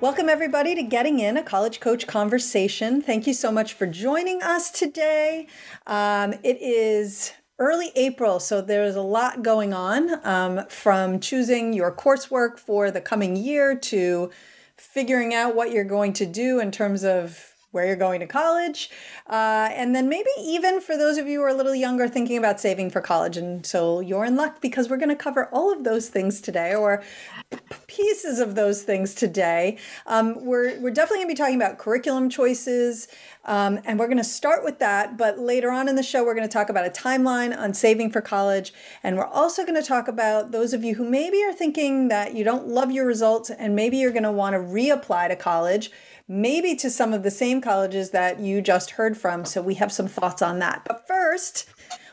Welcome, everybody, to Getting In, a college coach conversation. Thank you so much for joining us today. Um, it is early April, so there's a lot going on um, from choosing your coursework for the coming year to figuring out what you're going to do in terms of where you're going to college. Uh, and then maybe even for those of you who are a little younger thinking about saving for college. And so you're in luck because we're going to cover all of those things today or pieces of those things today. Um, we're, we're definitely going to be talking about curriculum choices. Um, and we're going to start with that. But later on in the show, we're going to talk about a timeline on saving for college. And we're also going to talk about those of you who maybe are thinking that you don't love your results and maybe you're going to want to reapply to college maybe to some of the same colleges that you just heard from. So we have some thoughts on that. But first,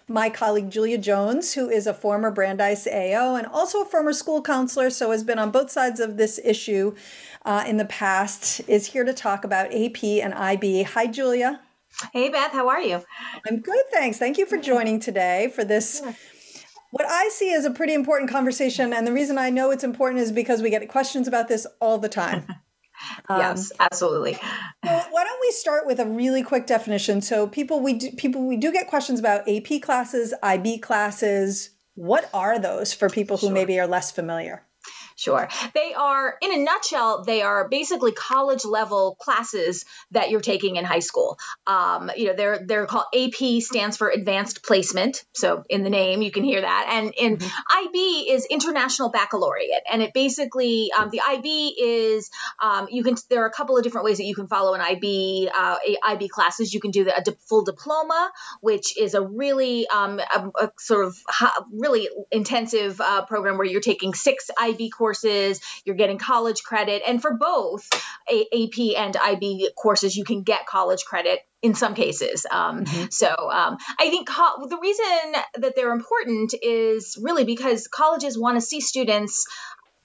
my colleague Julia Jones, who is a former Brandeis AO and also a former school counselor, so has been on both sides of this issue uh, in the past, is here to talk about AP and IB. Hi, Julia. Hey, Beth, how are you? I'm good, thanks. Thank you for joining today for this. What I see is a pretty important conversation, and the reason I know it's important is because we get questions about this all the time. Um, yes, absolutely. So why don't we start with a really quick definition? So people we do, people we do get questions about AP classes, IB classes. What are those for people who sure. maybe are less familiar? Sure. They are, in a nutshell, they are basically college level classes that you're taking in high school. Um, you know, they're they're called AP stands for Advanced Placement. So in the name, you can hear that. And in mm-hmm. IB is International Baccalaureate, and it basically um, the IB is um, you can. There are a couple of different ways that you can follow an IB uh, IB classes. You can do the, a full diploma, which is a really um, a, a sort of really intensive uh, program where you're taking six IB courses courses, you're getting college credit. And for both AP and IB courses, you can get college credit in some cases. Um, mm-hmm. So um, I think co- the reason that they're important is really because colleges want to see students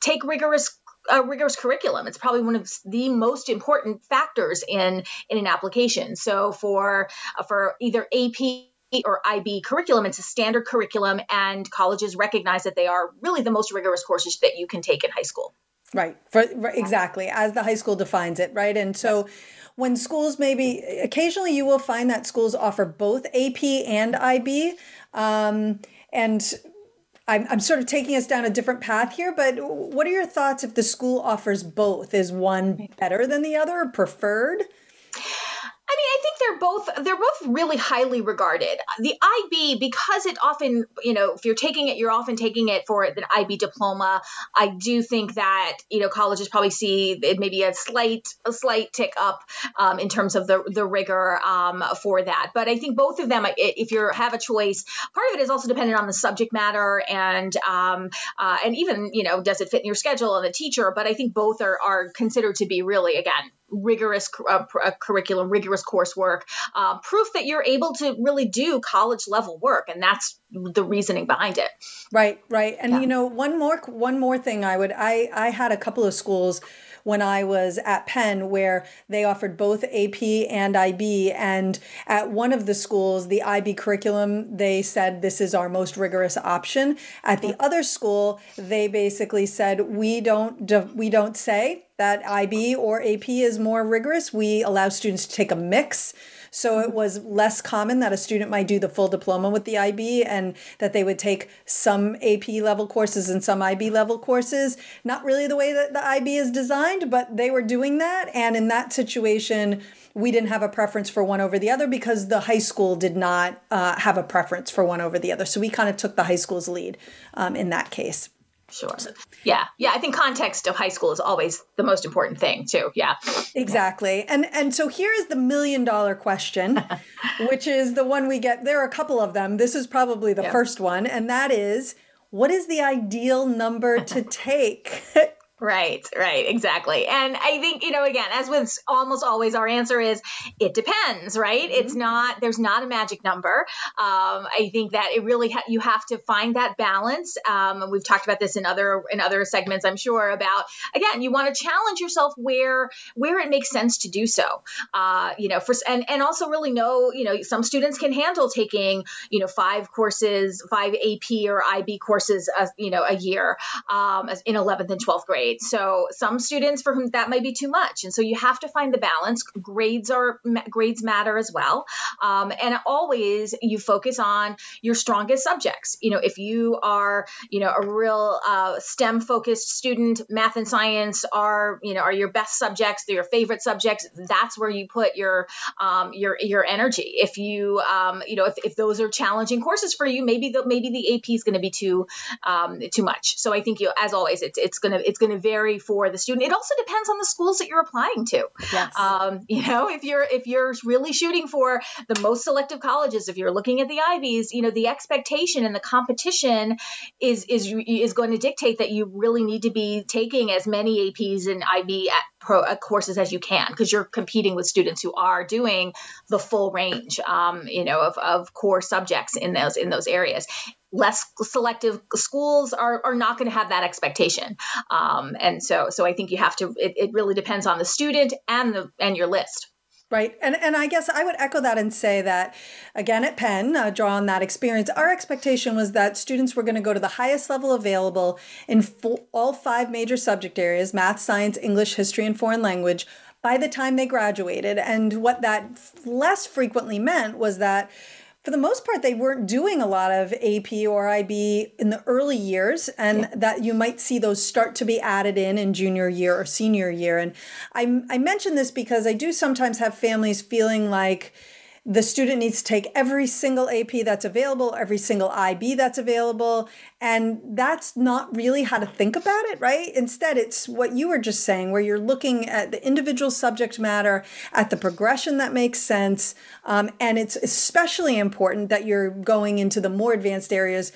take rigorous a rigorous curriculum. It's probably one of the most important factors in in an application. So for uh, for either AP or IB curriculum. It's a standard curriculum, and colleges recognize that they are really the most rigorous courses that you can take in high school. Right. For, exactly as the high school defines it, right? And so when schools maybe occasionally you will find that schools offer both AP and IB. Um, and I'm, I'm sort of taking us down a different path here, but what are your thoughts if the school offers both? Is one better than the other or preferred? I mean, think they're both they're both really highly regarded. The IB because it often, you know, if you're taking it, you're often taking it for the IB diploma. I do think that you know colleges probably see it maybe a slight a slight tick up um, in terms of the the rigor um, for that. But I think both of them, if you have a choice, part of it is also dependent on the subject matter and um, uh, and even you know does it fit in your schedule and the teacher. But I think both are are considered to be really again rigorous uh, uh, curriculum, rigorous coursework, uh, proof that you're able to really do college level work, and that's the reasoning behind it. Right, right, and yeah. you know, one more one more thing I would I I had a couple of schools when I was at Penn, where they offered both AP and IB. And at one of the schools, the IB curriculum, they said this is our most rigorous option. At the other school, they basically said we don't we don't say that IB or AP is more rigorous. We allow students to take a mix. So it was less common that a student might do the full diploma with the IB and that they would take some AP level courses and some IB level courses. Not really the way that the IB is designed, but they were doing that. And in that situation, we didn't have a preference for one over the other because the high school did not uh, have a preference for one over the other. So we kind of took the high school's lead um, in that case. Sure. Yeah. Yeah. I think context of high school is always the most important thing too. Yeah. Exactly. And and so here is the million dollar question, which is the one we get. There are a couple of them. This is probably the first one, and that is what is the ideal number to take Right, right, exactly. And I think, you know, again, as with almost always, our answer is it depends, right? Mm-hmm. It's not, there's not a magic number. Um, I think that it really, ha- you have to find that balance. Um, and we've talked about this in other, in other segments, I'm sure, about, again, you want to challenge yourself where, where it makes sense to do so. Uh, you know, for, and, and also really know, you know, some students can handle taking, you know, five courses, five AP or IB courses, uh, you know, a year um, in 11th and 12th grade So some students for whom that might be too much, and so you have to find the balance. Grades are grades matter as well, um, and always you focus on your strongest subjects. You know, if you are you know a real uh, STEM focused student, math and science are you know are your best subjects. They're your favorite subjects. That's where you put your um, your your energy. If you um, you know if, if those are challenging courses for you, maybe the maybe the AP is going to be too um, too much. So I think you as always it's it's gonna it's gonna vary for the student. It also depends on the schools that you're applying to. Yes. Um, you know, if you're if you're really shooting for the most selective colleges, if you're looking at the Ivies, you know, the expectation and the competition is is is going to dictate that you really need to be taking as many APs and IB pro, uh, courses as you can because you're competing with students who are doing the full range, um, you know, of, of core subjects in those in those areas. Less selective schools are, are not going to have that expectation. Um, and so so i think you have to it, it really depends on the student and the and your list Right. And, and I guess I would echo that and say that, again, at Penn, uh, draw on that experience, our expectation was that students were going to go to the highest level available in all five major subject areas math, science, English, history, and foreign language by the time they graduated. And what that less frequently meant was that for the most part, they weren't doing a lot of AP or IB in the early years, and yeah. that you might see those start to be added in in junior year or senior year. And I, I mention this because I do sometimes have families feeling like, the student needs to take every single AP that's available, every single IB that's available. And that's not really how to think about it, right? Instead, it's what you were just saying, where you're looking at the individual subject matter, at the progression that makes sense. Um, and it's especially important that you're going into the more advanced areas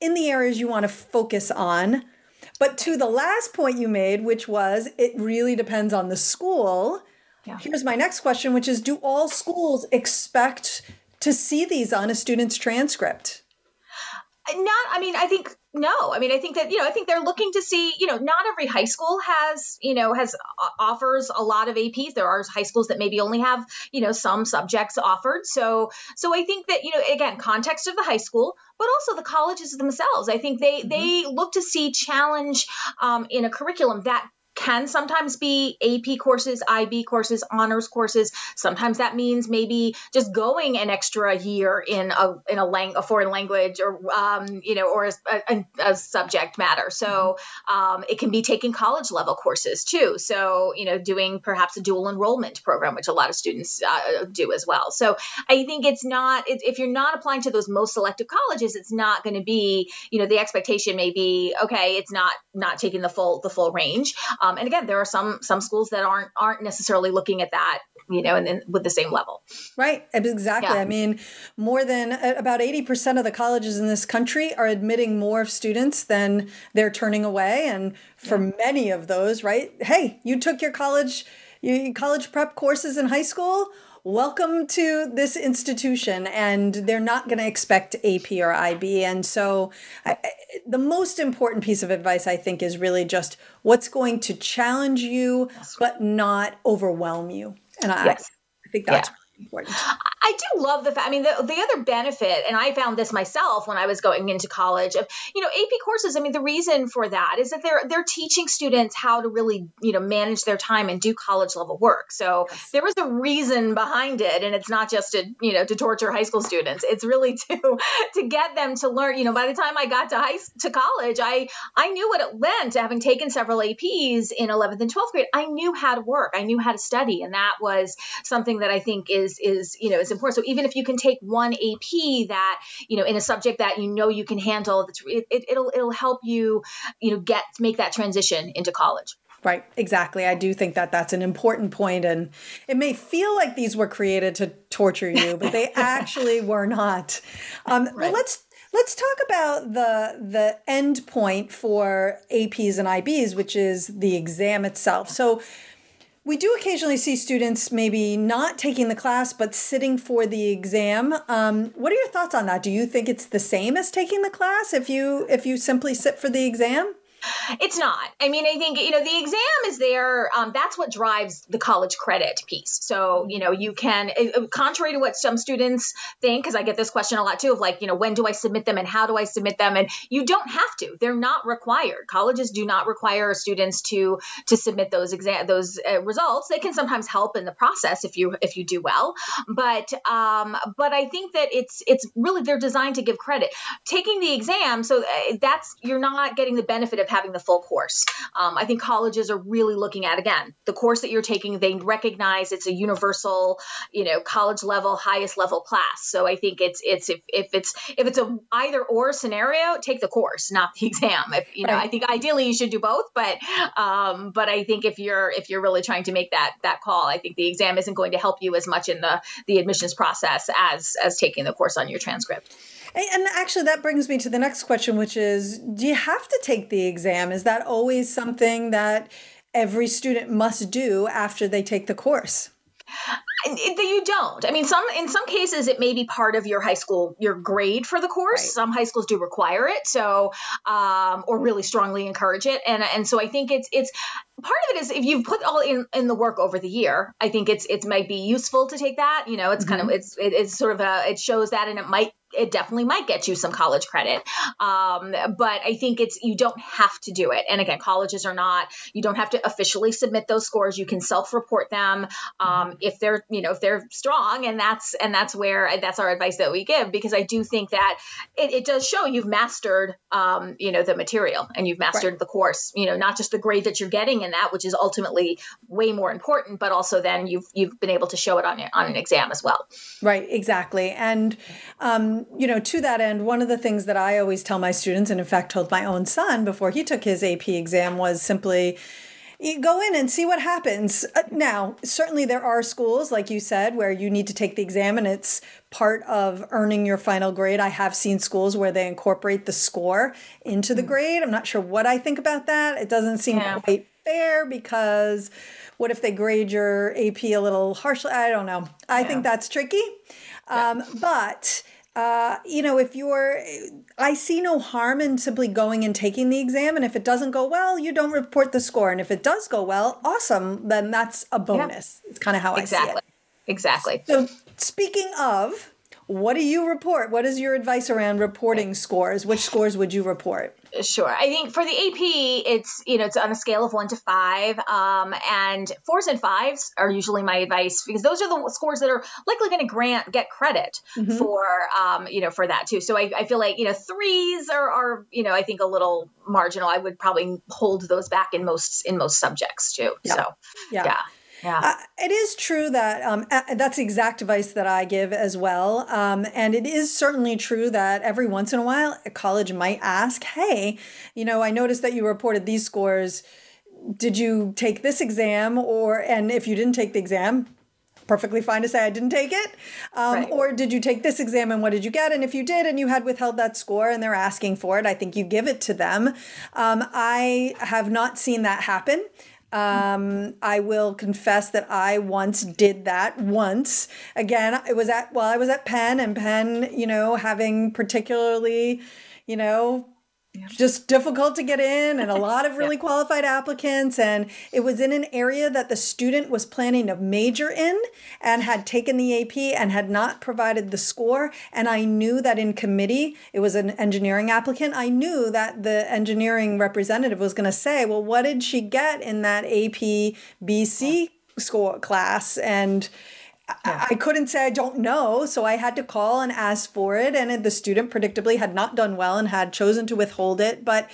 in the areas you want to focus on. But to the last point you made, which was it really depends on the school yeah. Here's my next question, which is Do all schools expect to see these on a student's transcript? Not, I mean, I think no. I mean, I think that, you know, I think they're looking to see, you know, not every high school has, you know, has uh, offers a lot of APs. There are high schools that maybe only have, you know, some subjects offered. So, so I think that, you know, again, context of the high school, but also the colleges themselves. I think they, mm-hmm. they look to see challenge um, in a curriculum that can sometimes be AP courses, IB courses, honors courses. Sometimes that means maybe just going an extra year in a in a, lang- a foreign language or um, you know or a, a, a subject matter. So um, it can be taking college level courses too. So you know doing perhaps a dual enrollment program, which a lot of students uh, do as well. So I think it's not it, if you're not applying to those most selective colleges, it's not going to be you know the expectation may be okay. It's not not taking the full the full range. Um, um, and again, there are some some schools that aren't aren't necessarily looking at that, you know, and, then with the same level. Right. Exactly. Yeah. I mean, more than uh, about eighty percent of the colleges in this country are admitting more students than they're turning away, and for yeah. many of those, right? Hey, you took your college. You, college prep courses in high school welcome to this institution and they're not going to expect ap or ib and so I, the most important piece of advice i think is really just what's going to challenge you but not overwhelm you and i, yes. I think that's yeah important. I do love the fact. I mean, the, the other benefit, and I found this myself when I was going into college, of you know AP courses. I mean, the reason for that is that they're they're teaching students how to really you know manage their time and do college level work. So yes. there was a reason behind it, and it's not just to you know to torture high school students. It's really to to get them to learn. You know, by the time I got to high to college, I I knew what it meant. Having taken several APs in 11th and 12th grade, I knew how to work. I knew how to study, and that was something that I think is is is you know is important. So even if you can take one AP that you know in a subject that you know you can handle, it, it, it'll it'll help you you know get make that transition into college. Right, exactly. I do think that that's an important point, and it may feel like these were created to torture you, but they actually were not. Um, right. Well, let's Let's talk about the the end point for APs and IBs, which is the exam itself. So we do occasionally see students maybe not taking the class but sitting for the exam. Um, what are your thoughts on that? Do you think it's the same as taking the class if you if you simply sit for the exam? It's not. I mean, I think, you know, the exam is there. Um, that's what drives the college credit piece. So, you know, you can, uh, uh, contrary to what some students think, because I get this question a lot too of like, you know, when do I submit them and how do I submit them? And you don't have to. They're not required. Colleges do not require students to to submit those exam those uh, results. They can sometimes help in the process if you if you do well, but um, but I think that it's it's really they're designed to give credit. Taking the exam, so uh, that's you're not getting the benefit of of having the full course. Um, I think colleges are really looking at again the course that you're taking. They recognize it's a universal, you know, college level, highest level class. So I think it's it's if, if it's if it's a either or scenario, take the course, not the exam. If you know, right. I think ideally you should do both, but um, but I think if you're if you're really trying to make that that call, I think the exam isn't going to help you as much in the the admissions process as as taking the course on your transcript. And actually, that brings me to the next question, which is Do you have to take the exam? Is that always something that every student must do after they take the course? you don't. I mean, some in some cases it may be part of your high school your grade for the course. Right. Some high schools do require it, so um, or really strongly encourage it, and and so I think it's it's part of it is if you've put all in in the work over the year. I think it's it might be useful to take that. You know, it's mm-hmm. kind of mm-hmm. it's it, it's sort of a it shows that, and it might it definitely might get you some college credit. Um, but I think it's you don't have to do it. And again, colleges are not. You don't have to officially submit those scores. You can self-report them um, if they're you know if they're strong, and that's and that's where that's our advice that we give because I do think that it, it does show you've mastered um, you know the material and you've mastered right. the course. You know, not just the grade that you're getting in that, which is ultimately way more important, but also then you've you've been able to show it on on an exam as well. Right. Exactly. And um, you know, to that end, one of the things that I always tell my students, and in fact told my own son before he took his AP exam, was simply go in and see what happens. Uh, now, certainly there are schools, like you said, where you need to take the exam and it's part of earning your final grade. I have seen schools where they incorporate the score into the mm. grade. I'm not sure what I think about that. It doesn't seem yeah. quite fair because what if they grade your AP a little harshly? I don't know. I yeah. think that's tricky. Um, But uh, you know, if you're, I see no harm in simply going and taking the exam. And if it doesn't go well, you don't report the score. And if it does go well, awesome, then that's a bonus. Yeah. It's kind of how exactly. I see it. Exactly. So, speaking of, what do you report? What is your advice around reporting scores? Which scores would you report? Sure. I think for the AP, it's you know it's on a scale of one to five, um, and fours and fives are usually my advice because those are the scores that are likely going to grant get credit mm-hmm. for um, you know for that too. So I, I feel like you know threes are, are you know I think a little marginal. I would probably hold those back in most in most subjects too. Yeah. So yeah. yeah. Yeah. Uh, it is true that um, that's the exact advice that I give as well. Um, and it is certainly true that every once in a while, a college might ask, hey, you know, I noticed that you reported these scores. Did you take this exam? Or, and if you didn't take the exam, perfectly fine to say I didn't take it. Um, right. Or did you take this exam and what did you get? And if you did and you had withheld that score and they're asking for it, I think you give it to them. Um, I have not seen that happen. Um, I will confess that I once did that once. Again, it was at well, I was at Penn and Penn, you know, having particularly, you know, just difficult to get in and a lot of really yeah. qualified applicants and it was in an area that the student was planning to major in and had taken the AP and had not provided the score and I knew that in committee it was an engineering applicant I knew that the engineering representative was going to say well what did she get in that AP BC score class? And yeah. I couldn't say I don't know, so I had to call and ask for it. And the student predictably had not done well and had chosen to withhold it. But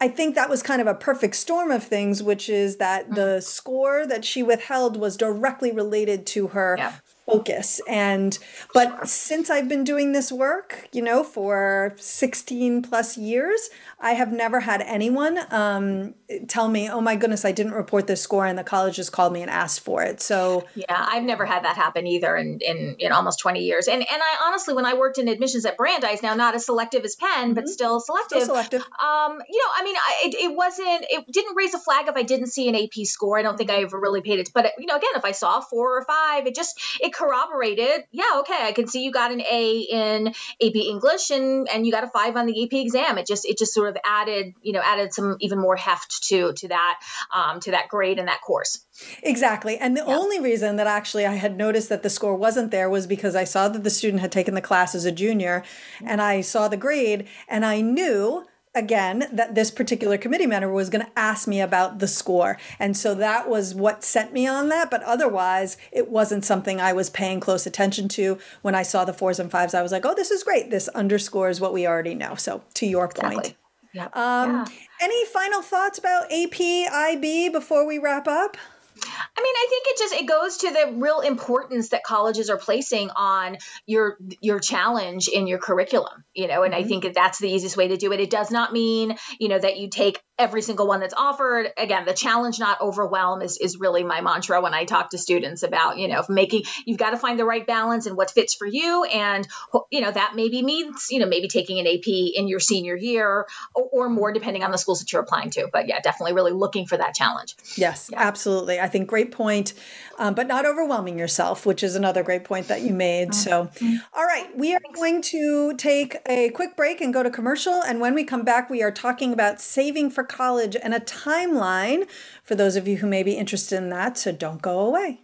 I think that was kind of a perfect storm of things, which is that mm-hmm. the score that she withheld was directly related to her yeah. Focus. And but since i've been doing this work you know for 16 plus years i have never had anyone um, tell me oh my goodness i didn't report this score and the college just called me and asked for it. So yeah i've never had that happen either in in, in almost 20 years. And and i honestly when i worked in admissions at brandeis now not as selective as penn mm-hmm. but still selective still selective. um you know i mean I, it, it wasn't it didn't raise a flag if i didn't see an ap score. I don't think i ever really paid it but you know again if i saw four or five it just it corroborated, yeah, okay, I can see you got an A in AP English and and you got a five on the AP exam. It just it just sort of added, you know, added some even more heft to to that um, to that grade and that course. Exactly. And the yeah. only reason that actually I had noticed that the score wasn't there was because I saw that the student had taken the class as a junior and I saw the grade and I knew again that this particular committee member was going to ask me about the score and so that was what sent me on that but otherwise it wasn't something i was paying close attention to when i saw the fours and fives i was like oh this is great this underscores what we already know so to your point exactly. yeah. Um, yeah. any final thoughts about ap ib before we wrap up I mean, I think it just it goes to the real importance that colleges are placing on your your challenge in your curriculum, you know, and mm-hmm. I think that that's the easiest way to do it. It does not mean, you know, that you take every single one that's offered. Again, the challenge, not overwhelm, is, is really my mantra when I talk to students about, you know, making, you've got to find the right balance and what fits for you. And, you know, that maybe means, you know, maybe taking an AP in your senior year or, or more, depending on the schools that you're applying to. But yeah, definitely really looking for that challenge. Yes, yeah. absolutely. I think great point, um, but not overwhelming yourself, which is another great point that you made. So, mm-hmm. all right, we are going to take a quick break and go to commercial. And when we come back, we are talking about saving for college and a timeline for those of you who may be interested in that, so don't go away.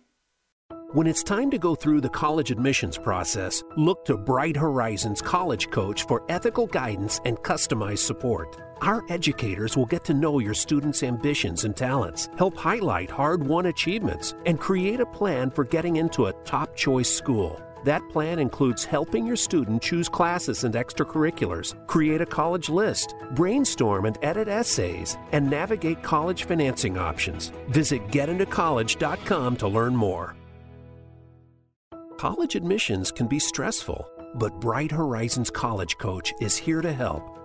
When it's time to go through the college admissions process, look to Bright Horizons College Coach for ethical guidance and customized support. Our educators will get to know your students' ambitions and talents, help highlight hard won achievements, and create a plan for getting into a top choice school. That plan includes helping your student choose classes and extracurriculars, create a college list, brainstorm and edit essays, and navigate college financing options. Visit getintocollege.com to learn more. College admissions can be stressful, but Bright Horizons College Coach is here to help.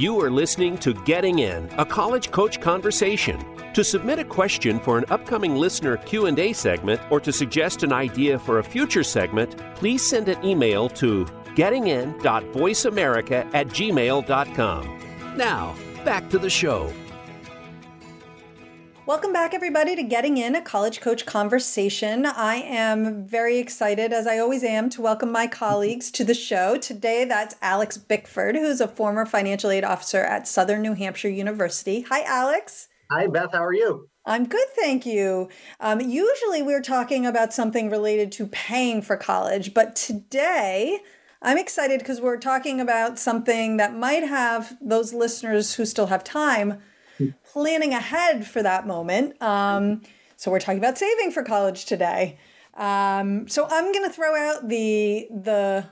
You are listening to Getting In, a college coach conversation. To submit a question for an upcoming listener Q&A segment or to suggest an idea for a future segment, please send an email to gettingin.voiceamerica at gmail.com. Now, back to the show. Welcome back, everybody, to Getting In, a College Coach Conversation. I am very excited, as I always am, to welcome my colleagues to the show. Today, that's Alex Bickford, who's a former financial aid officer at Southern New Hampshire University. Hi, Alex. Hi, Beth. How are you? I'm good, thank you. Um, usually, we're talking about something related to paying for college, but today, I'm excited because we're talking about something that might have those listeners who still have time planning ahead for that moment. Um, so we're talking about saving for college today. Um, so I'm going to throw out the the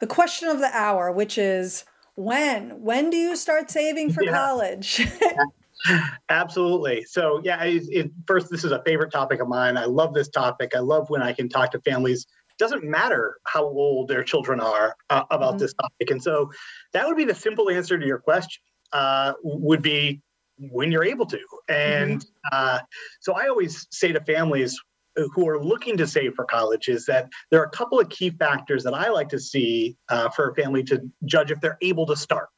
the question of the hour, which is when when do you start saving for yeah. college? Absolutely. So yeah, it, it, first this is a favorite topic of mine. I love this topic. I love when I can talk to families. It doesn't matter how old their children are uh, about mm-hmm. this topic, and so that would be the simple answer to your question. Uh, would be when you're able to. And mm-hmm. uh, so I always say to families who are looking to save for college is that there are a couple of key factors that I like to see uh, for a family to judge if they're able to start.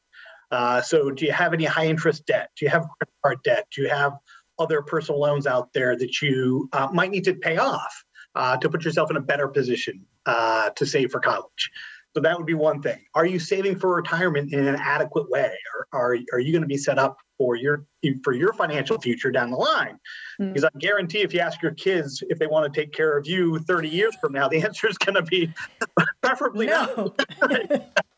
Uh, so, do you have any high interest debt? Do you have credit card debt? Do you have other personal loans out there that you uh, might need to pay off uh, to put yourself in a better position uh, to save for college? So that would be one thing. Are you saving for retirement in an adequate way? Or are, are you going to be set up for your for your financial future down the line. Mm. Because I guarantee if you ask your kids if they want to take care of you 30 years from now, the answer is going to be preferably no.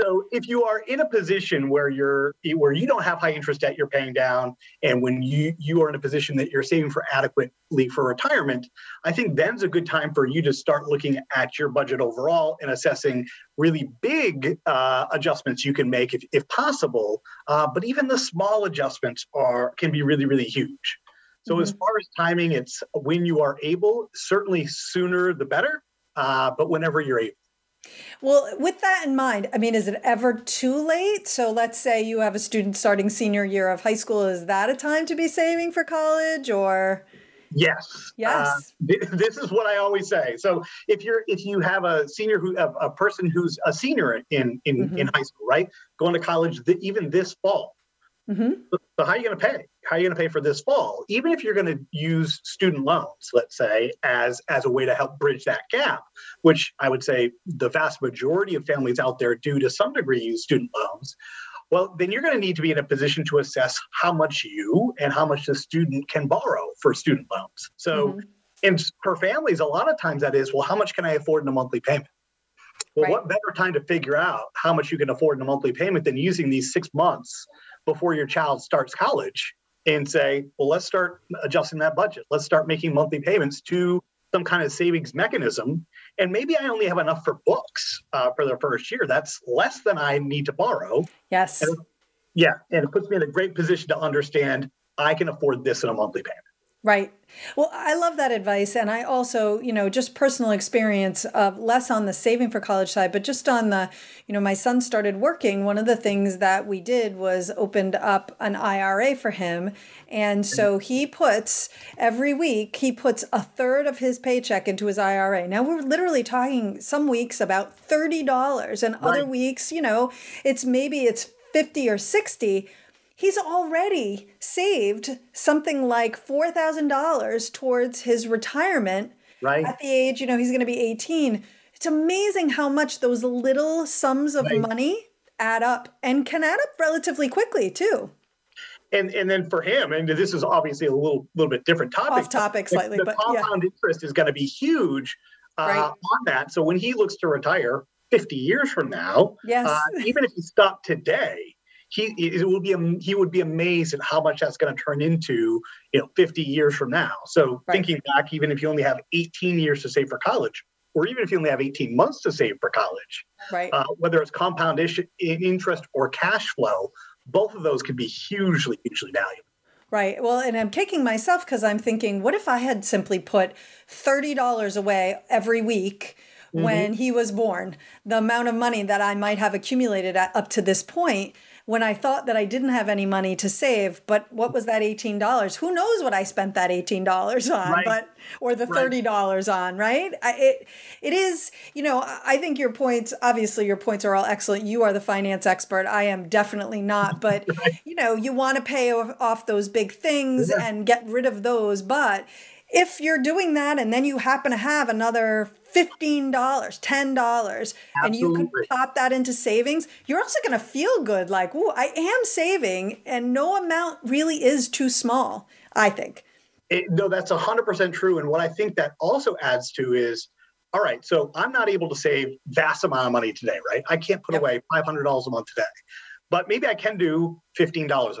so if you are in a position where you're where you don't have high interest debt you're paying down and when you you are in a position that you're saving for adequately for retirement i think then's a good time for you to start looking at your budget overall and assessing really big uh, adjustments you can make if, if possible. Uh, but even the small adjustments are can be really really huge. So mm-hmm. as far as timing it's when you are able certainly sooner the better uh, but whenever you're able well, with that in mind, I mean, is it ever too late? So let's say you have a student starting senior year of high school. Is that a time to be saving for college or? Yes. Yes. Uh, this is what I always say. So if you're if you have a senior who a, a person who's a senior in in, mm-hmm. in high school, right, going to college th- even this fall, mm-hmm. so, how are you going to pay? how are you going to pay for this fall even if you're going to use student loans let's say as as a way to help bridge that gap which i would say the vast majority of families out there do to some degree use student loans well then you're going to need to be in a position to assess how much you and how much the student can borrow for student loans so mm-hmm. and for families a lot of times that is well how much can i afford in a monthly payment well right. what better time to figure out how much you can afford in a monthly payment than using these six months before your child starts college and say, well, let's start adjusting that budget. Let's start making monthly payments to some kind of savings mechanism. And maybe I only have enough for books uh, for the first year. That's less than I need to borrow. Yes. And, yeah. And it puts me in a great position to understand I can afford this in a monthly payment. Right. Well, I love that advice. And I also, you know, just personal experience of less on the saving for college side, but just on the, you know, my son started working. One of the things that we did was opened up an IRA for him. And so he puts every week, he puts a third of his paycheck into his IRA. Now we're literally talking some weeks about $30 and right. other weeks, you know, it's maybe it's 50 or 60 he's already saved something like $4,000 towards his retirement right. at the age, you know, he's going to be 18. It's amazing how much those little sums of right. money add up and can add up relatively quickly too. And and then for him, and this is obviously a little little bit different topic. Off topic slightly, the, but compound yeah. interest is going to be huge uh, right. on that. So when he looks to retire 50 years from now, yes. Uh, even if he stopped today, he it will be he would be amazed at how much that's going to turn into you know 50 years from now so right. thinking back even if you only have 18 years to save for college or even if you only have 18 months to save for college right uh, whether it's compound ish, interest or cash flow both of those can be hugely hugely valuable Right. Well, and I'm kicking myself because I'm thinking, what if I had simply put $30 away every week mm-hmm. when he was born? The amount of money that I might have accumulated at, up to this point when I thought that I didn't have any money to save, but what was that $18? Who knows what I spent that $18 on, right. but or the $30 right. on, right? I, it it is, you know, I think your points, obviously your points are all excellent. You are the finance expert. I am definitely not, but right. you know, you want to pay off those big things yeah. and get rid of those, but if you're doing that and then you happen to have another $15, $10, and you can pop that into savings, you're also going to feel good like, oh, I am saving, and no amount really is too small, I think. It, no, that's 100% true. And what I think that also adds to is, all right, so I'm not able to save vast amount of money today, right? I can't put yep. away $500 a month today, but maybe I can do $15 a month.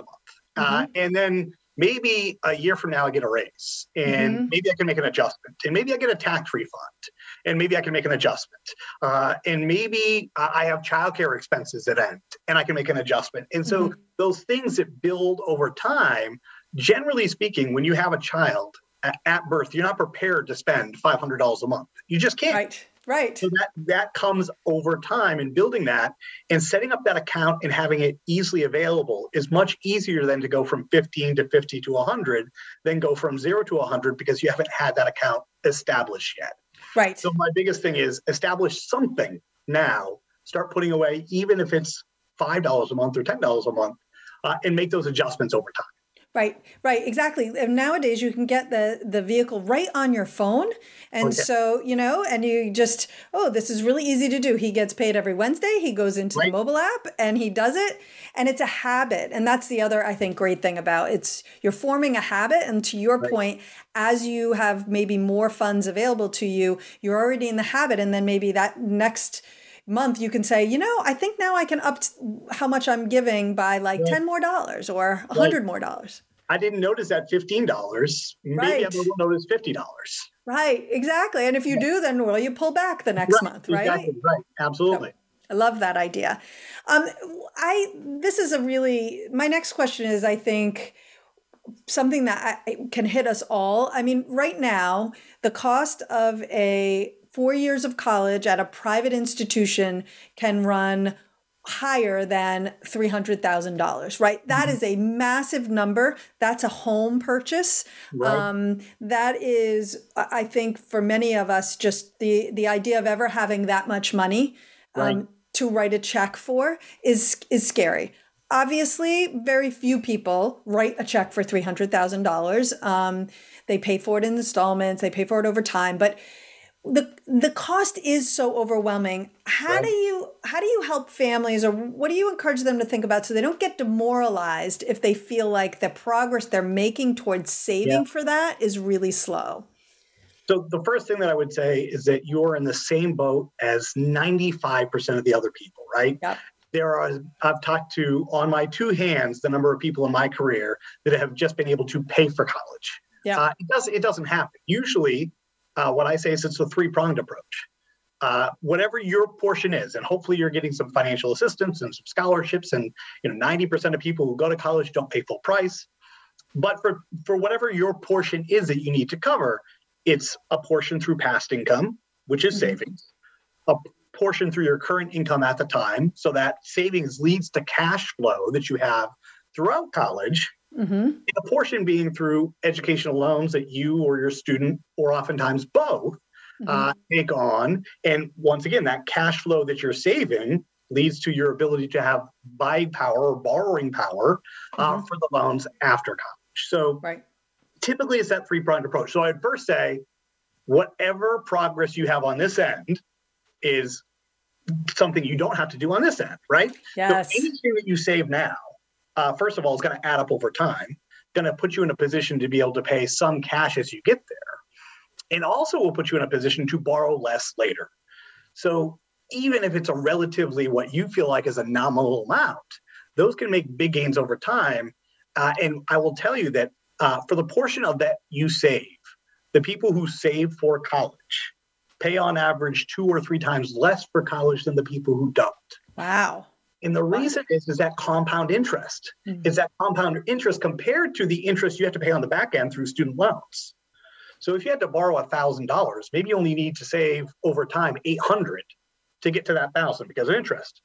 Uh, mm-hmm. Uh, and then maybe a year from now I get a raise and mm-hmm. maybe I can make an adjustment and maybe I get a tax refund and maybe I can make an adjustment. Uh, and maybe I have childcare expenses that end and I can make an adjustment. And so mm-hmm. those things that build over time, generally speaking, when you have a child at birth, you're not prepared to spend $500 a month. You just can't. Right. Right. So that that comes over time and building that and setting up that account and having it easily available is much easier than to go from 15 to 50 to 100 than go from 0 to 100 because you haven't had that account established yet. Right. So my biggest thing is establish something now. Start putting away even if it's $5 a month or $10 a month uh, and make those adjustments over time. Right, right, exactly. And nowadays you can get the the vehicle right on your phone. And oh, okay. so, you know, and you just, oh, this is really easy to do. He gets paid every Wednesday. He goes into right. the mobile app and he does it. And it's a habit. And that's the other, I think, great thing about it's you're forming a habit. And to your right. point, as you have maybe more funds available to you, you're already in the habit. And then maybe that next month you can say you know i think now i can up how much i'm giving by like 10 more dollars or 100 right. more dollars i didn't notice that $15 maybe right. i will notice $50 right exactly and if you do then will you pull back the next right. month right exactly. right absolutely so, I love that idea. Um, I this is a really my next question is I think something that I, can hit us all. I mean, right now the cost of a four years of college at a private institution can run higher than $300,000, right? That mm-hmm. is a massive number. That's a home purchase. Right. Um, that is, I think, for many of us, just the, the idea of ever having that much money um, right. to write a check for is, is scary. Obviously, very few people write a check for $300,000. Um, they pay for it in installments, they pay for it over time. But the the cost is so overwhelming how right. do you how do you help families or what do you encourage them to think about so they don't get demoralized if they feel like the progress they're making towards saving yeah. for that is really slow so the first thing that i would say is that you're in the same boat as 95% of the other people right yep. there are i've talked to on my two hands the number of people in my career that have just been able to pay for college yeah. Uh, it does it doesn't happen usually uh, what I say is it's a three pronged approach. Uh, whatever your portion is, and hopefully you're getting some financial assistance and some scholarships, and you know 90% of people who go to college don't pay full price. But for for whatever your portion is that you need to cover, it's a portion through past income, which is mm-hmm. savings, a portion through your current income at the time, so that savings leads to cash flow that you have throughout college, Mm-hmm. a portion being through educational loans that you or your student, or oftentimes both, mm-hmm. uh, take on. And once again, that cash flow that you're saving leads to your ability to have buying power or borrowing power uh, mm-hmm. for the loans after college. So right. typically it's that three pronged approach. So I'd first say, whatever progress you have on this end is something you don't have to do on this end, right? Yes. So anything that you save now uh, first of all, is going to add up over time, going to put you in a position to be able to pay some cash as you get there, and also will put you in a position to borrow less later. So even if it's a relatively what you feel like is a nominal amount, those can make big gains over time. Uh, and I will tell you that uh, for the portion of that you save, the people who save for college pay on average two or three times less for college than the people who don't. Wow. And the reason is, is that compound interest. Mm-hmm. Is that compound interest compared to the interest you have to pay on the back end through student loans. So if you had to borrow a thousand dollars, maybe you only need to save over time eight hundred to get to that thousand because of interest.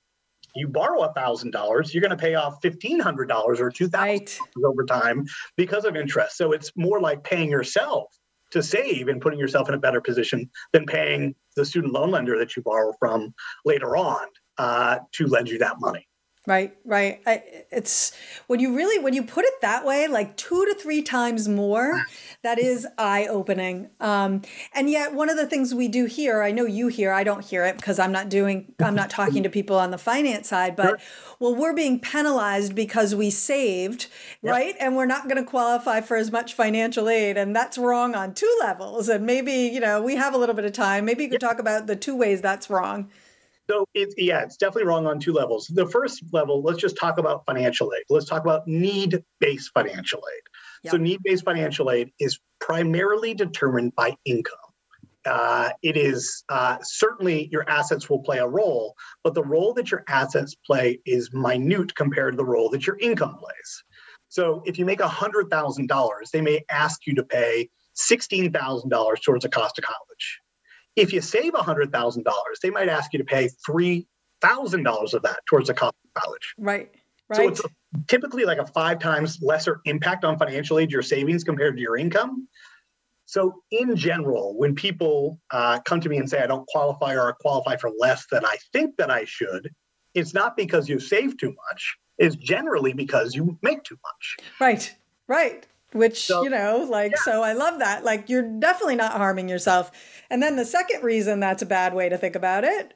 You borrow a thousand dollars, you're going to pay off fifteen hundred dollars or two thousand right. over time because of interest. So it's more like paying yourself to save and putting yourself in a better position than paying the student loan lender that you borrow from later on uh, to lend you that money. Right, right. I, it's when you really when you put it that way, like two to three times more, that is eye opening. Um, and yet, one of the things we do here, I know you hear, I don't hear it because I'm not doing, I'm not talking to people on the finance side, but sure. well, we're being penalized because we saved, yep. right? And we're not going to qualify for as much financial aid, and that's wrong on two levels. And maybe you know we have a little bit of time. Maybe you could yep. talk about the two ways that's wrong. So it's yeah, it's definitely wrong on two levels. The first level, let's just talk about financial aid. Let's talk about need-based financial aid. Yep. So need-based financial aid is primarily determined by income. Uh, it is uh, certainly your assets will play a role, but the role that your assets play is minute compared to the role that your income plays. So if you make $100,000, they may ask you to pay $16,000 towards the cost of college. If you save $100,000, they might ask you to pay $3,000 of that towards the cost of college. Right. Right. So it's typically like a five times lesser impact on financial aid, your savings compared to your income. So, in general, when people uh, come to me and say, I don't qualify or I qualify for less than I think that I should, it's not because you save too much, it's generally because you make too much. Right. Right. Which, so, you know, like, yeah. so I love that. Like, you're definitely not harming yourself. And then the second reason that's a bad way to think about it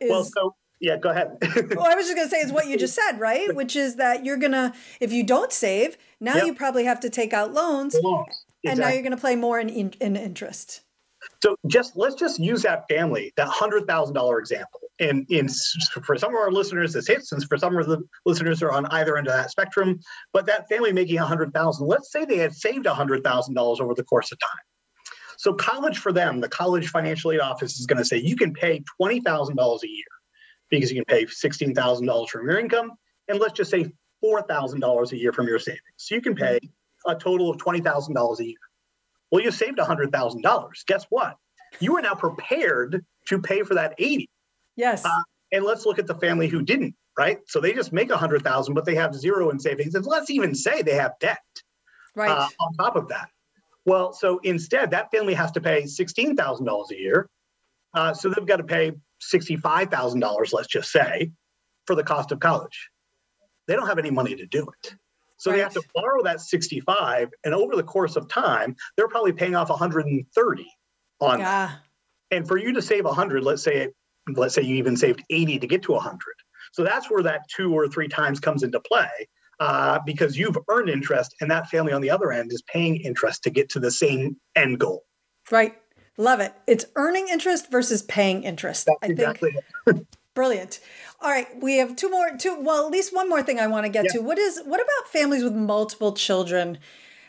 is. Well, so yeah, go ahead. well, I was just going to say is what you just said, right? Which is that you're going to, if you don't save, now yep. you probably have to take out loans. loans. And now you're going to play more in, in, in interest. So just let's just use that family, that hundred thousand dollar example. And in for some of our listeners, this hits, since for some of the listeners are on either end of that spectrum. But that family making a hundred thousand, let's say they had saved a hundred thousand dollars over the course of time. So college for them, the college financial aid office is going to say you can pay twenty thousand dollars a year because you can pay sixteen thousand dollars from your income, and let's just say four thousand dollars a year from your savings. So you can pay a total of twenty thousand dollars a year. Well, you saved $100,000. Guess what? You are now prepared to pay for that 80. Yes. Uh, and let's look at the family who didn't, right? So they just make a 100,000 but they have zero in savings. And let's even say they have debt. Right. Uh, on top of that. Well, so instead that family has to pay $16,000 a year. Uh, so they've got to pay $65,000, let's just say, for the cost of college. They don't have any money to do it. So right. they have to borrow that 65, and over the course of time, they're probably paying off 130 on yeah. that. And for you to save 100, let's say let's say you even saved 80 to get to 100. So that's where that two or three times comes into play. Uh, because you've earned interest and that family on the other end is paying interest to get to the same end goal. Right. Love it. It's earning interest versus paying interest. That's I exactly think. Brilliant. All right, we have two more two well, at least one more thing I want to get yeah. to. What is what about families with multiple children?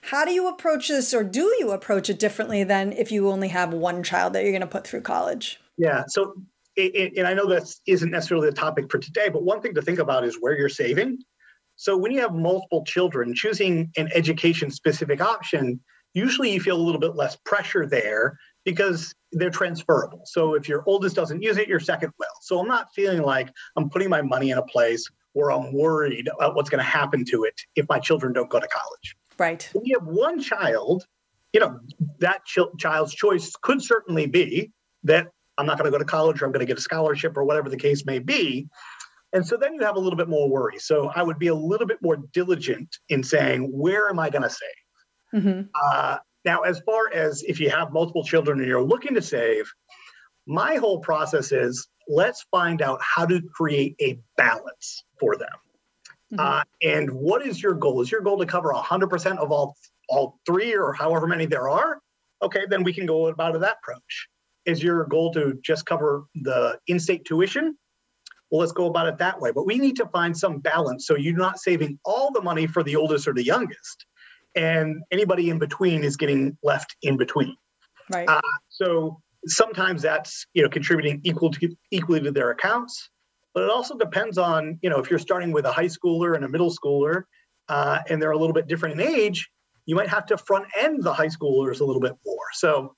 How do you approach this or do you approach it differently than if you only have one child that you're going to put through college? Yeah, so and I know that isn't necessarily the topic for today, but one thing to think about is where you're saving. So when you have multiple children, choosing an education specific option, usually you feel a little bit less pressure there because they're transferable. So if your oldest doesn't use it, your second will. So I'm not feeling like I'm putting my money in a place where I'm worried about what's going to happen to it if my children don't go to college. Right. When you have one child, you know, that ch- child's choice could certainly be that I'm not going to go to college or I'm going to get a scholarship or whatever the case may be. And so then you have a little bit more worry. So I would be a little bit more diligent in saying, where am I going to save? Mm-hmm. Uh, now, as far as if you have multiple children and you're looking to save, my whole process is let's find out how to create a balance for them. Mm-hmm. Uh, and what is your goal? Is your goal to cover 100% of all, all three or however many there are? Okay, then we can go about that approach. Is your goal to just cover the in state tuition? Well, let's go about it that way. But we need to find some balance so you're not saving all the money for the oldest or the youngest and anybody in between is getting left in between. Right. Uh, so sometimes that's you know contributing equal to equally to their accounts, but it also depends on you know if you're starting with a high schooler and a middle schooler, uh, and they're a little bit different in age, you might have to front end the high schoolers a little bit more. So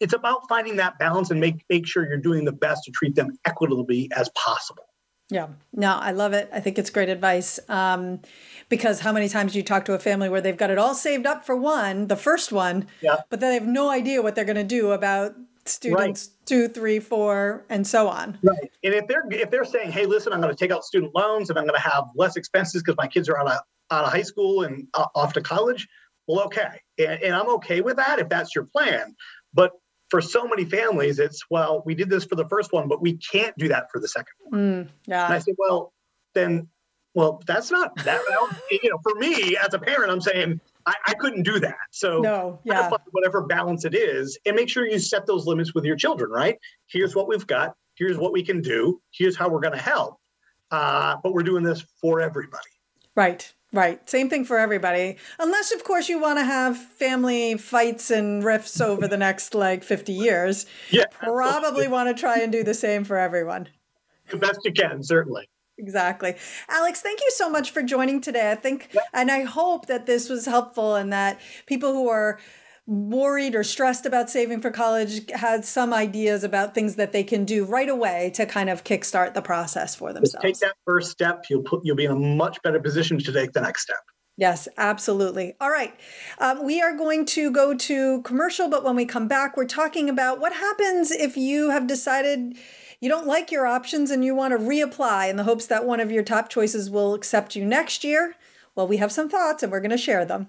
it's about finding that balance and make make sure you're doing the best to treat them equitably as possible. Yeah, no, I love it. I think it's great advice. Um, because how many times do you talk to a family where they've got it all saved up for one, the first one, yeah. but then they have no idea what they're going to do about students right. two, three, four, and so on. Right. And if they're if they're saying, "Hey, listen, I'm going to take out student loans and I'm going to have less expenses because my kids are out of out of high school and uh, off to college," well, okay, and, and I'm okay with that if that's your plan. But for so many families, it's well, we did this for the first one, but we can't do that for the second one. Mm, yeah. And I said, well, then, well, that's not that. you know, for me as a parent, I'm saying I, I couldn't do that. So no, yeah. whatever balance it is, and make sure you set those limits with your children. Right? Here's what we've got. Here's what we can do. Here's how we're going to help. Uh, but we're doing this for everybody. Right. Right. Same thing for everybody. Unless, of course, you want to have family fights and rifts over the next like 50 years. Yeah. Probably want to try and do the same for everyone. The best you can, certainly. Exactly. Alex, thank you so much for joining today. I think, yeah. and I hope that this was helpful and that people who are worried or stressed about saving for college had some ideas about things that they can do right away to kind of kickstart the process for themselves. Take that first step. You'll put you'll be in a much better position to take the next step. Yes, absolutely. All right. Um, we are going to go to commercial, but when we come back, we're talking about what happens if you have decided you don't like your options and you want to reapply in the hopes that one of your top choices will accept you next year. Well, we have some thoughts and we're going to share them.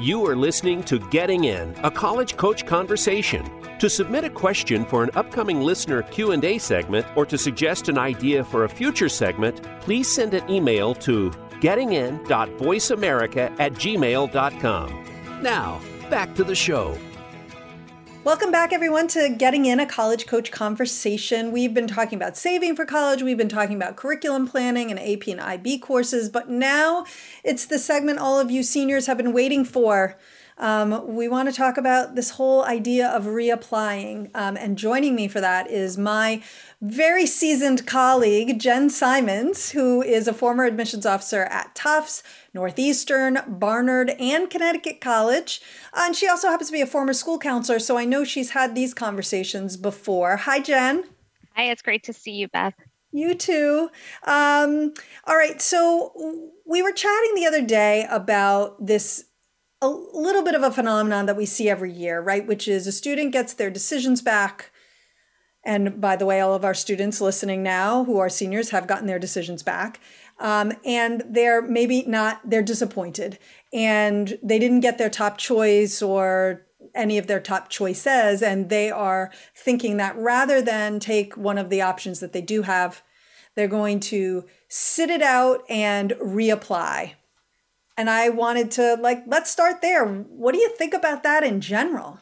You are listening to Getting In, a college coach conversation. To submit a question for an upcoming listener Q&A segment or to suggest an idea for a future segment, please send an email to gettingin.voiceamerica at gmail.com. Now, back to the show. Welcome back, everyone, to Getting In a College Coach Conversation. We've been talking about saving for college, we've been talking about curriculum planning and AP and IB courses, but now it's the segment all of you seniors have been waiting for. Um, we want to talk about this whole idea of reapplying. Um, and joining me for that is my very seasoned colleague, Jen Simons, who is a former admissions officer at Tufts, Northeastern, Barnard, and Connecticut College. Uh, and she also happens to be a former school counselor, so I know she's had these conversations before. Hi, Jen. Hi, it's great to see you, Beth. You too. Um, all right. So we were chatting the other day about this a little bit of a phenomenon that we see every year, right? Which is a student gets their decisions back. And by the way, all of our students listening now who are seniors have gotten their decisions back. Um, and they're maybe not, they're disappointed and they didn't get their top choice or any of their top choices. And they are thinking that rather than take one of the options that they do have, they're going to sit it out and reapply and I wanted to like let's start there. What do you think about that in general?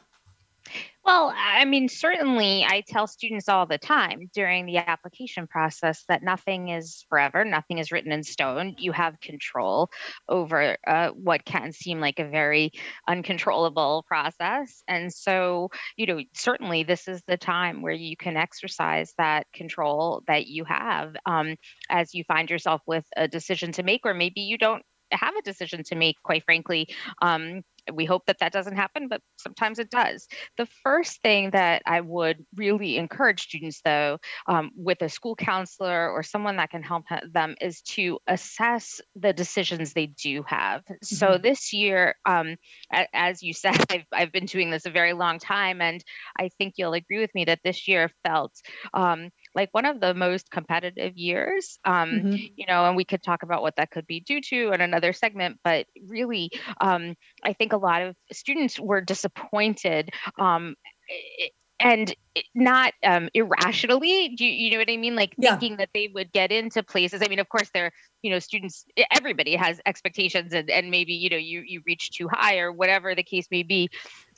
Well, I mean, certainly I tell students all the time during the application process that nothing is forever, nothing is written in stone. You have control over uh, what can seem like a very uncontrollable process. And so, you know, certainly this is the time where you can exercise that control that you have um, as you find yourself with a decision to make, or maybe you don't have a decision to make, quite frankly. Um, we hope that that doesn't happen, but sometimes it does. The first thing that I would really encourage students, though, um, with a school counselor or someone that can help them, is to assess the decisions they do have. Mm-hmm. So this year, um, as you said, I've, I've been doing this a very long time, and I think you'll agree with me that this year felt um, like one of the most competitive years. Um, mm-hmm. You know, and we could talk about what that could be due to in another segment, but really, um, I think a lot of students were disappointed um, and not um, irrationally do you, you, know what i mean like yeah. thinking that they would get into places i mean of course they're you know students everybody has expectations and, and maybe you know you you reach too high or whatever the case may be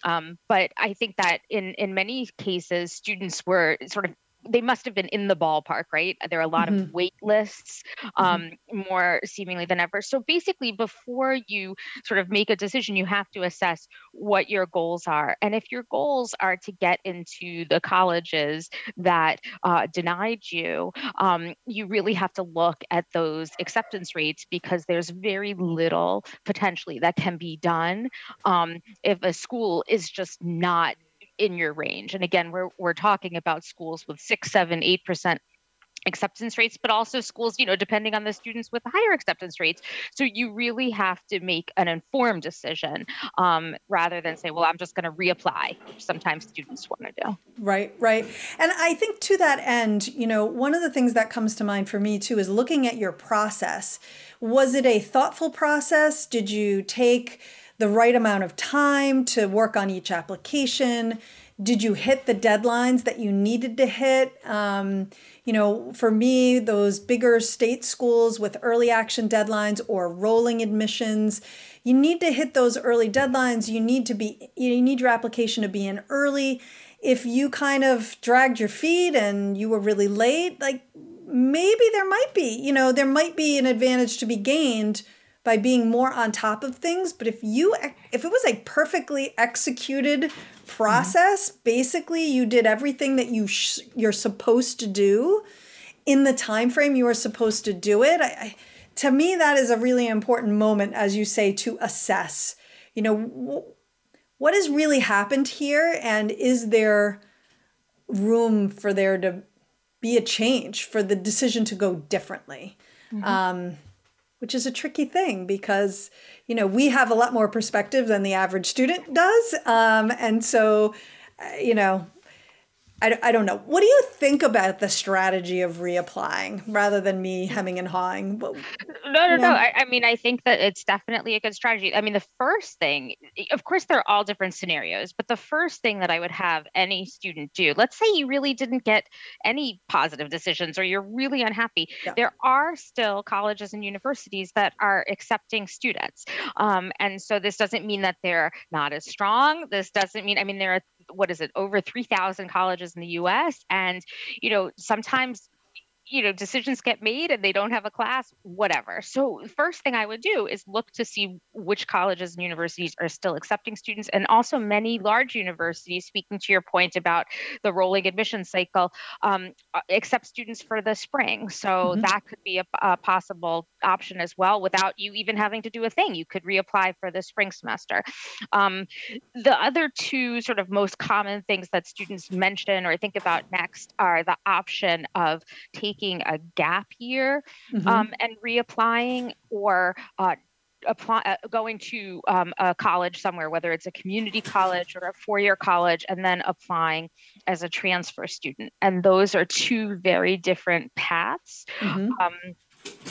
um, but i think that in in many cases students were sort of they must have been in the ballpark, right? There are a lot mm-hmm. of wait lists, mm-hmm. um, mm-hmm. more seemingly than ever. So basically, before you sort of make a decision, you have to assess what your goals are. And if your goals are to get into the colleges that uh, denied you, um, you really have to look at those acceptance rates because there's very little potentially that can be done um, if a school is just not in your range. And again, we're, we're talking about schools with six, seven, eight percent acceptance rates, but also schools, you know, depending on the students with higher acceptance rates. So you really have to make an informed decision um, rather than say, well, I'm just going to reapply, which sometimes students want to do. Right, right. And I think to that end, you know, one of the things that comes to mind for me too is looking at your process. Was it a thoughtful process? Did you take the right amount of time to work on each application? did you hit the deadlines that you needed to hit? Um, you know, for me, those bigger state schools with early action deadlines or rolling admissions, you need to hit those early deadlines. You need to be, you need your application to be in early. If you kind of dragged your feet and you were really late, like maybe there might be, you know, there might be an advantage to be gained by being more on top of things but if you if it was a perfectly executed process mm-hmm. basically you did everything that you sh- you're supposed to do in the time frame you are supposed to do it I, I, to me that is a really important moment as you say to assess you know w- what has really happened here and is there room for there to be a change for the decision to go differently mm-hmm. um, which is a tricky thing because you know we have a lot more perspective than the average student does. Um, and so uh, you know I, I don't know. What do you think about the strategy of reapplying rather than me hemming and hawing? no, no, no. I, I, mean, I think that it's definitely a good strategy. I mean, the first thing, of course, there are all different scenarios, but the first thing that I would have any student do, let's say you really didn't get any positive decisions or you're really unhappy, yeah. there are still colleges and universities that are accepting students. Um, and so this doesn't mean that they're not as strong. This doesn't mean, I mean, there are what is it over 3000 colleges in the us and you know sometimes you know decisions get made and they don't have a class whatever. So first thing i would do is look to see which colleges and universities are still accepting students and also many large universities speaking to your point about the rolling admission cycle um, uh, accept students for the spring. So mm-hmm. that could be a, a, possible option as well without you even having to do a thing. You could reapply for the spring semester. Um, the other two sort of most common things that students mention or think about next are the option of taking taking a gap year mm-hmm. um, and reapplying or uh, apply, uh, going to um, a college somewhere, whether it's a community college or a four year college, and then applying as a transfer student. And those are two very different paths. Mm-hmm. Um,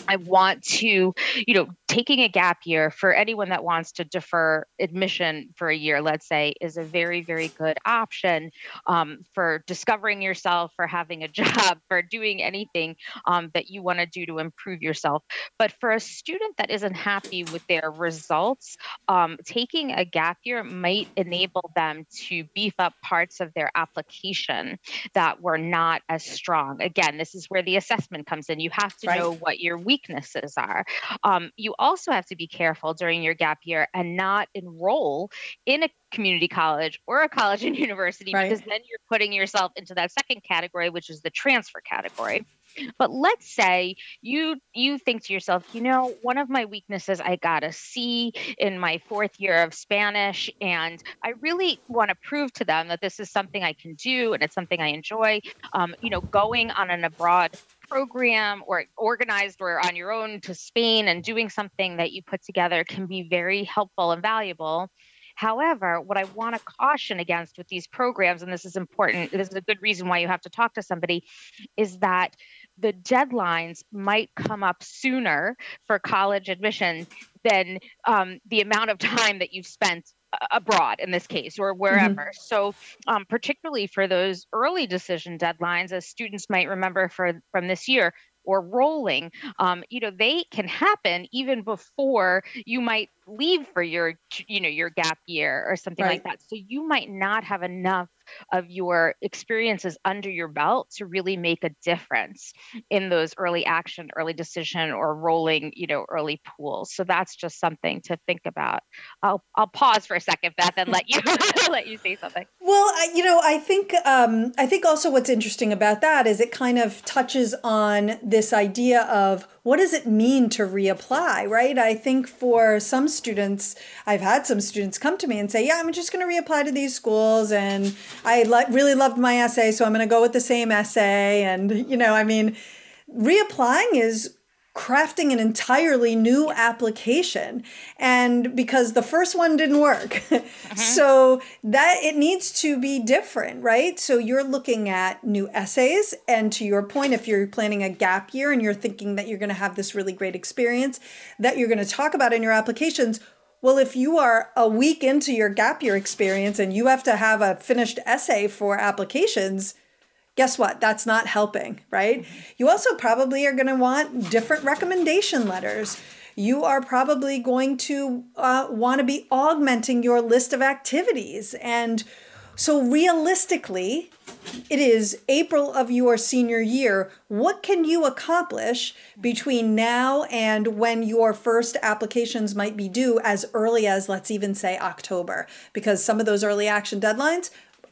I want to, you know, taking a gap year for anyone that wants to defer admission for a year, let's say, is a very, very good option um, for discovering yourself, for having a job, for doing anything um, that you want to do to improve yourself. But for a student that isn't happy with their results, um, taking a gap year might enable them to beef up parts of their application that were not as strong. Again, this is where the assessment comes in. You have to right. know what your weaknesses are. Um, you also have to be careful during your gap year and not enroll in a community college or a college and university right. because then you're putting yourself into that second category, which is the transfer category. But let's say you you think to yourself, you know, one of my weaknesses I got a C in my fourth year of Spanish and I really want to prove to them that this is something I can do and it's something I enjoy. Um, you know, going on an abroad program or organized or on your own to Spain and doing something that you put together can be very helpful and valuable. However, what I want to caution against with these programs, and this is important, this is a good reason why you have to talk to somebody, is that the deadlines might come up sooner for college admission than um, the amount of time that you've spent abroad in this case or mm-hmm. wherever. Mm-hmm. So, um, particularly for those early decision deadlines, as students might remember for, from this year, or rolling, um, you know, they can happen even before you might leave for your, you know, your gap year or something right. like that. So you might not have enough of your experiences under your belt to really make a difference in those early action, early decision, or rolling, you know, early pools. So that's just something to think about. I'll I'll pause for a second, Beth, and let you let you say something. Well, you know, I think um, I think also what's interesting about that is it kind of touches on this idea of what does it mean to reapply, right? I think for some students, I've had some students come to me and say, "Yeah, I'm just going to reapply to these schools, and I really loved my essay, so I'm going to go with the same essay." And you know, I mean, reapplying is crafting an entirely new application. And because the first one didn't work. Uh-huh. so that it needs to be different right? So you're looking at new essays. And to your point if you're planning a gap year and you're thinking that you're going to have this really great experience that you're going to talk about in your applications Well, if you are a week into your gap year experience and you have to have a finished essay for applications, guess what? That's not helping, right? You also probably are going to want different recommendation letters. You are probably going to uh, want to be augmenting your list of activities. And so, realistically, it is April of your senior year. What can you accomplish between now and when your first applications might be due as early as let's even say October because some of those early action deadlines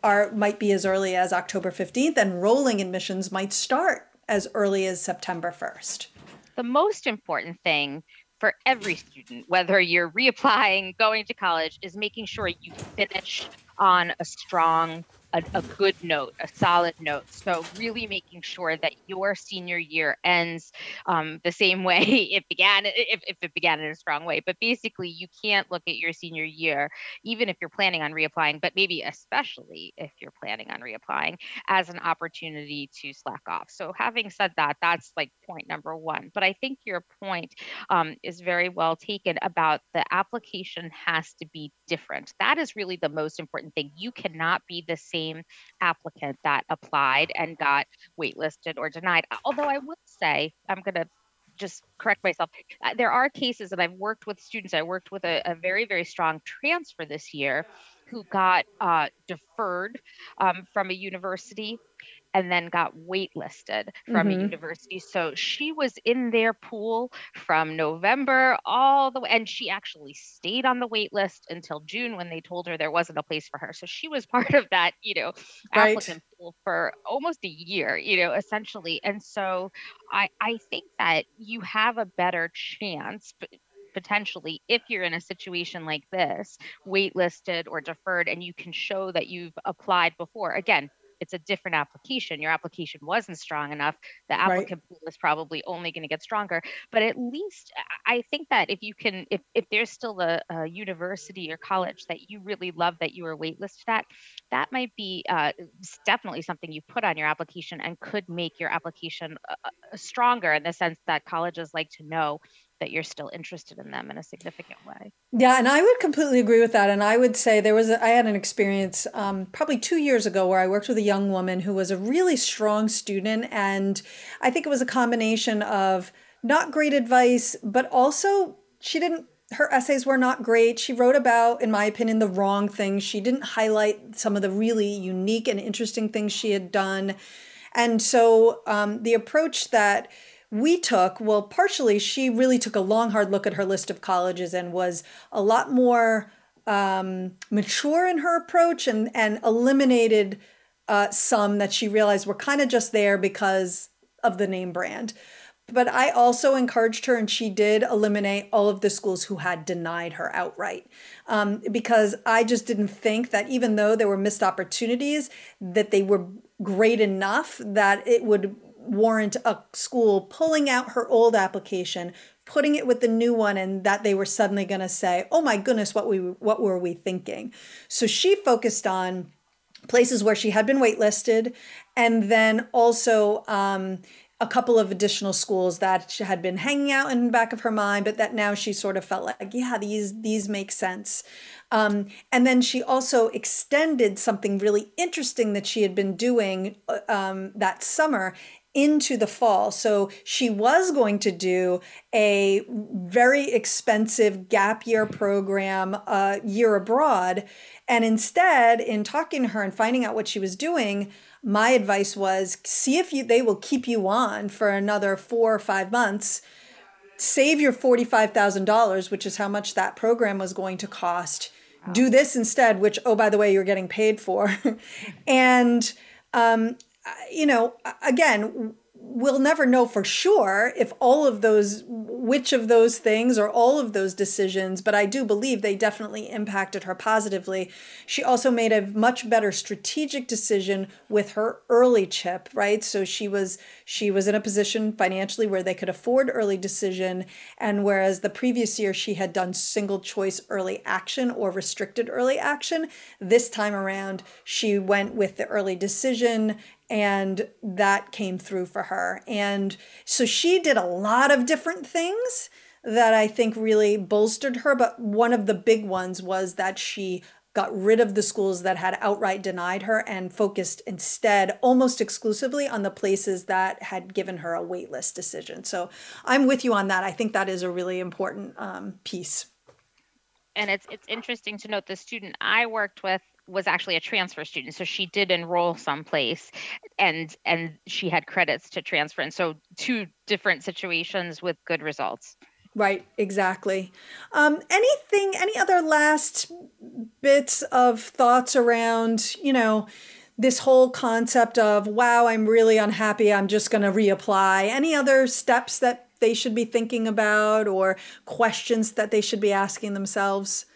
are might be as early as October 15th and rolling admissions might start as early as September 1st. The most important thing for every student, whether you're reapplying, going to college, is making sure you finish on a strong a, a, good note, a solid note. So really making sure that your senior year ends um, the same way it began, if, if it began in a strong way. But basically, you can't look at your senior year, even if you're planning on reapplying, but maybe especially if you're planning on reapplying, as an opportunity to slack off. So having said that, that's like point number one. But I think your point um, is very well taken about the application has to be different. That is really the most important thing. You cannot be the same same applicant that applied and got waitlisted or denied. Although I would say, I'm going to just correct myself. Uh, there are cases that I've worked with students. I worked with a, a very, very strong transfer this year who got uh, deferred um, from a university and then got waitlisted from mm-hmm. a university. So she was in their pool from November all the way, and she actually stayed on the waitlist until June when they told her there wasn't a place for her. So she was part of that, you know, right. applicant pool for almost a year, you know, essentially. And so I, I think that you have a better chance, potentially if you're in a situation like this waitlisted or deferred and you can show that you've applied before again it's a different application. Your application wasn't strong enough. The applicant right. pool is probably only going to get stronger. But at least I think that if you can, if, if there's still a, a university or college that you really love that you were waitlisted at, that might be uh, definitely something you put on your application and could make your application uh, uh stronger in the sense that colleges like to know that you're still interested in them in a significant way. Yeah, and I would completely agree with that. And I would say there was, a, I had an experience um, probably two years ago where I worked with a young woman who was a really strong student. And I think it was a combination of not great advice, but also she didn't her essays were not great. She wrote about, in my opinion, the wrong things. She didn't highlight some of the really unique and interesting things she had done. And so um, the approach that we took, well, partially, she really took a long, hard look at her list of colleges and was a lot more um, mature in her approach and, and eliminated uh, some that she realized were kind of just there because of the name brand. But I also encouraged her, and she did eliminate all of the schools who had denied her outright. Um, because I just didn't think that even though there were missed opportunities, that they were great enough that it would warrant a school pulling out her old application, putting it with the new one and that they were suddenly going to say, "Oh my goodness, what we what were we thinking?" So she focused on places where she had been waitlisted and then also um, a couple of additional schools that had been hanging out in the back of her mind, but that now she sort of felt like, yeah, these these make sense. Um, and then she also extended something really interesting that she had been doing uh, um, that summer into the fall. So she was going to do a very expensive gap year program, a uh, year abroad. And instead, in talking to her and finding out what she was doing, my advice was see if you they will keep you on for another four or five months. Save your $45,000, which is how much that program was going to cost. Wow. Do this instead, which, oh, by the way, you're getting paid for. and um, you know, again, we'll never know for sure if all of those which of those things or all of those decisions but i do believe they definitely impacted her positively. She also made a much better strategic decision with her early chip right? So she was she was in a position financially where they could afford early decision and whereas the previous year she had done single choice early action or restricted early action this time around she went with the early decision and that came through for her. And so she did a lot of different things that I think really bolstered her. But one of the big ones was that she got rid of the schools that had outright denied her and focused instead almost exclusively on the places that had given her a waitlist decision. So I'm with you on that. I think that is a really important um, piece. And it's it's interesting to note the student I worked with was actually a transfer student so she did enroll someplace and and she had credits to transfer and so two different situations with good results Right, exactly. Um, anything, any other last bits of thoughts around, you know, this whole concept of, wow, I'm really unhappy, I'm just going to reapply? Any other steps that they should be thinking about or questions that they should be asking themselves?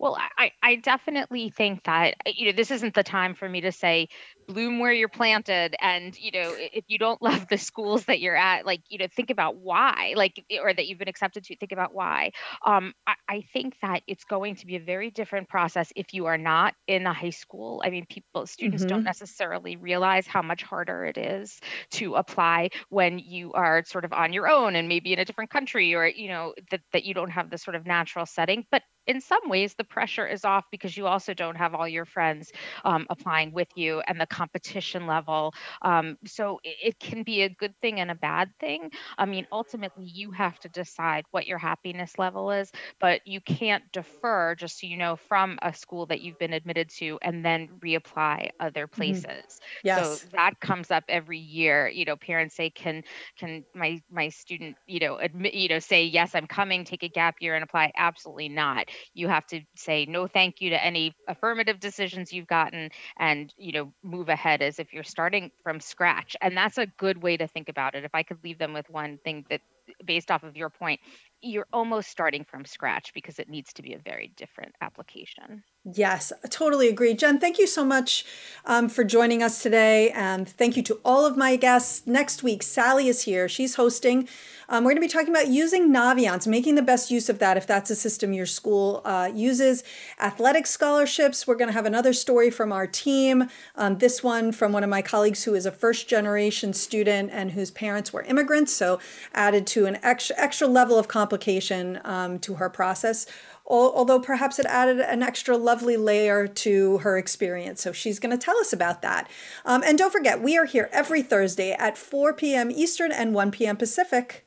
Well, I, I definitely think that, you know, this isn't the time for me to say, bloom where you're planted and you know if you don't love the schools that you're at like you know think about why like or that you've been accepted to think about why um, I, I, think that it's going to be a very different process if you are not in a high school i mean people students mm-hmm. don't necessarily realize how much harder it is to apply when you are sort of on your own and maybe in a different country or you know that, that you don't have the sort of natural setting but in some ways the pressure is off because you also don't have all your friends um, applying with you and the competition level. Um, so it, it, can be a good thing and a bad thing. I mean, ultimately, you have to decide what your happiness level is, but you can't defer, just so you know, from a school that you've been admitted to and then reapply other mm-hmm. places. Mm-hmm. Yes. So that comes up every year. You know, parents say, "Can can my my student, you know, admit, you know, say yes, I'm coming, take a gap year and apply?" Absolutely not. You have to say no, thank you to any affirmative decisions you've gotten, and you know, move ahead as if you're starting from scratch. And that's a good way to think about it. If I could leave them with one thing that, based off of your point, you're almost starting from scratch because it needs to be a very different application. Yes, I totally agree. Jen, thank you so much um, for joining us today. And thank you to all of my guests. Next week, Sally is here. She's hosting. Um, we're going to be talking about using Naviance, making the best use of that if that's a system your school uh, uses. Athletic scholarships. We're going to have another story from our team. Um, this one from one of my colleagues who is a first generation student and whose parents were immigrants. So added to an extra, extra level of complication um, to her process although perhaps it added an extra lovely layer to her experience. So she's going to tell us about that. Um, and don't forget, we are here every Thursday at 4 p.m. Eastern and 1 p.m. Pacific.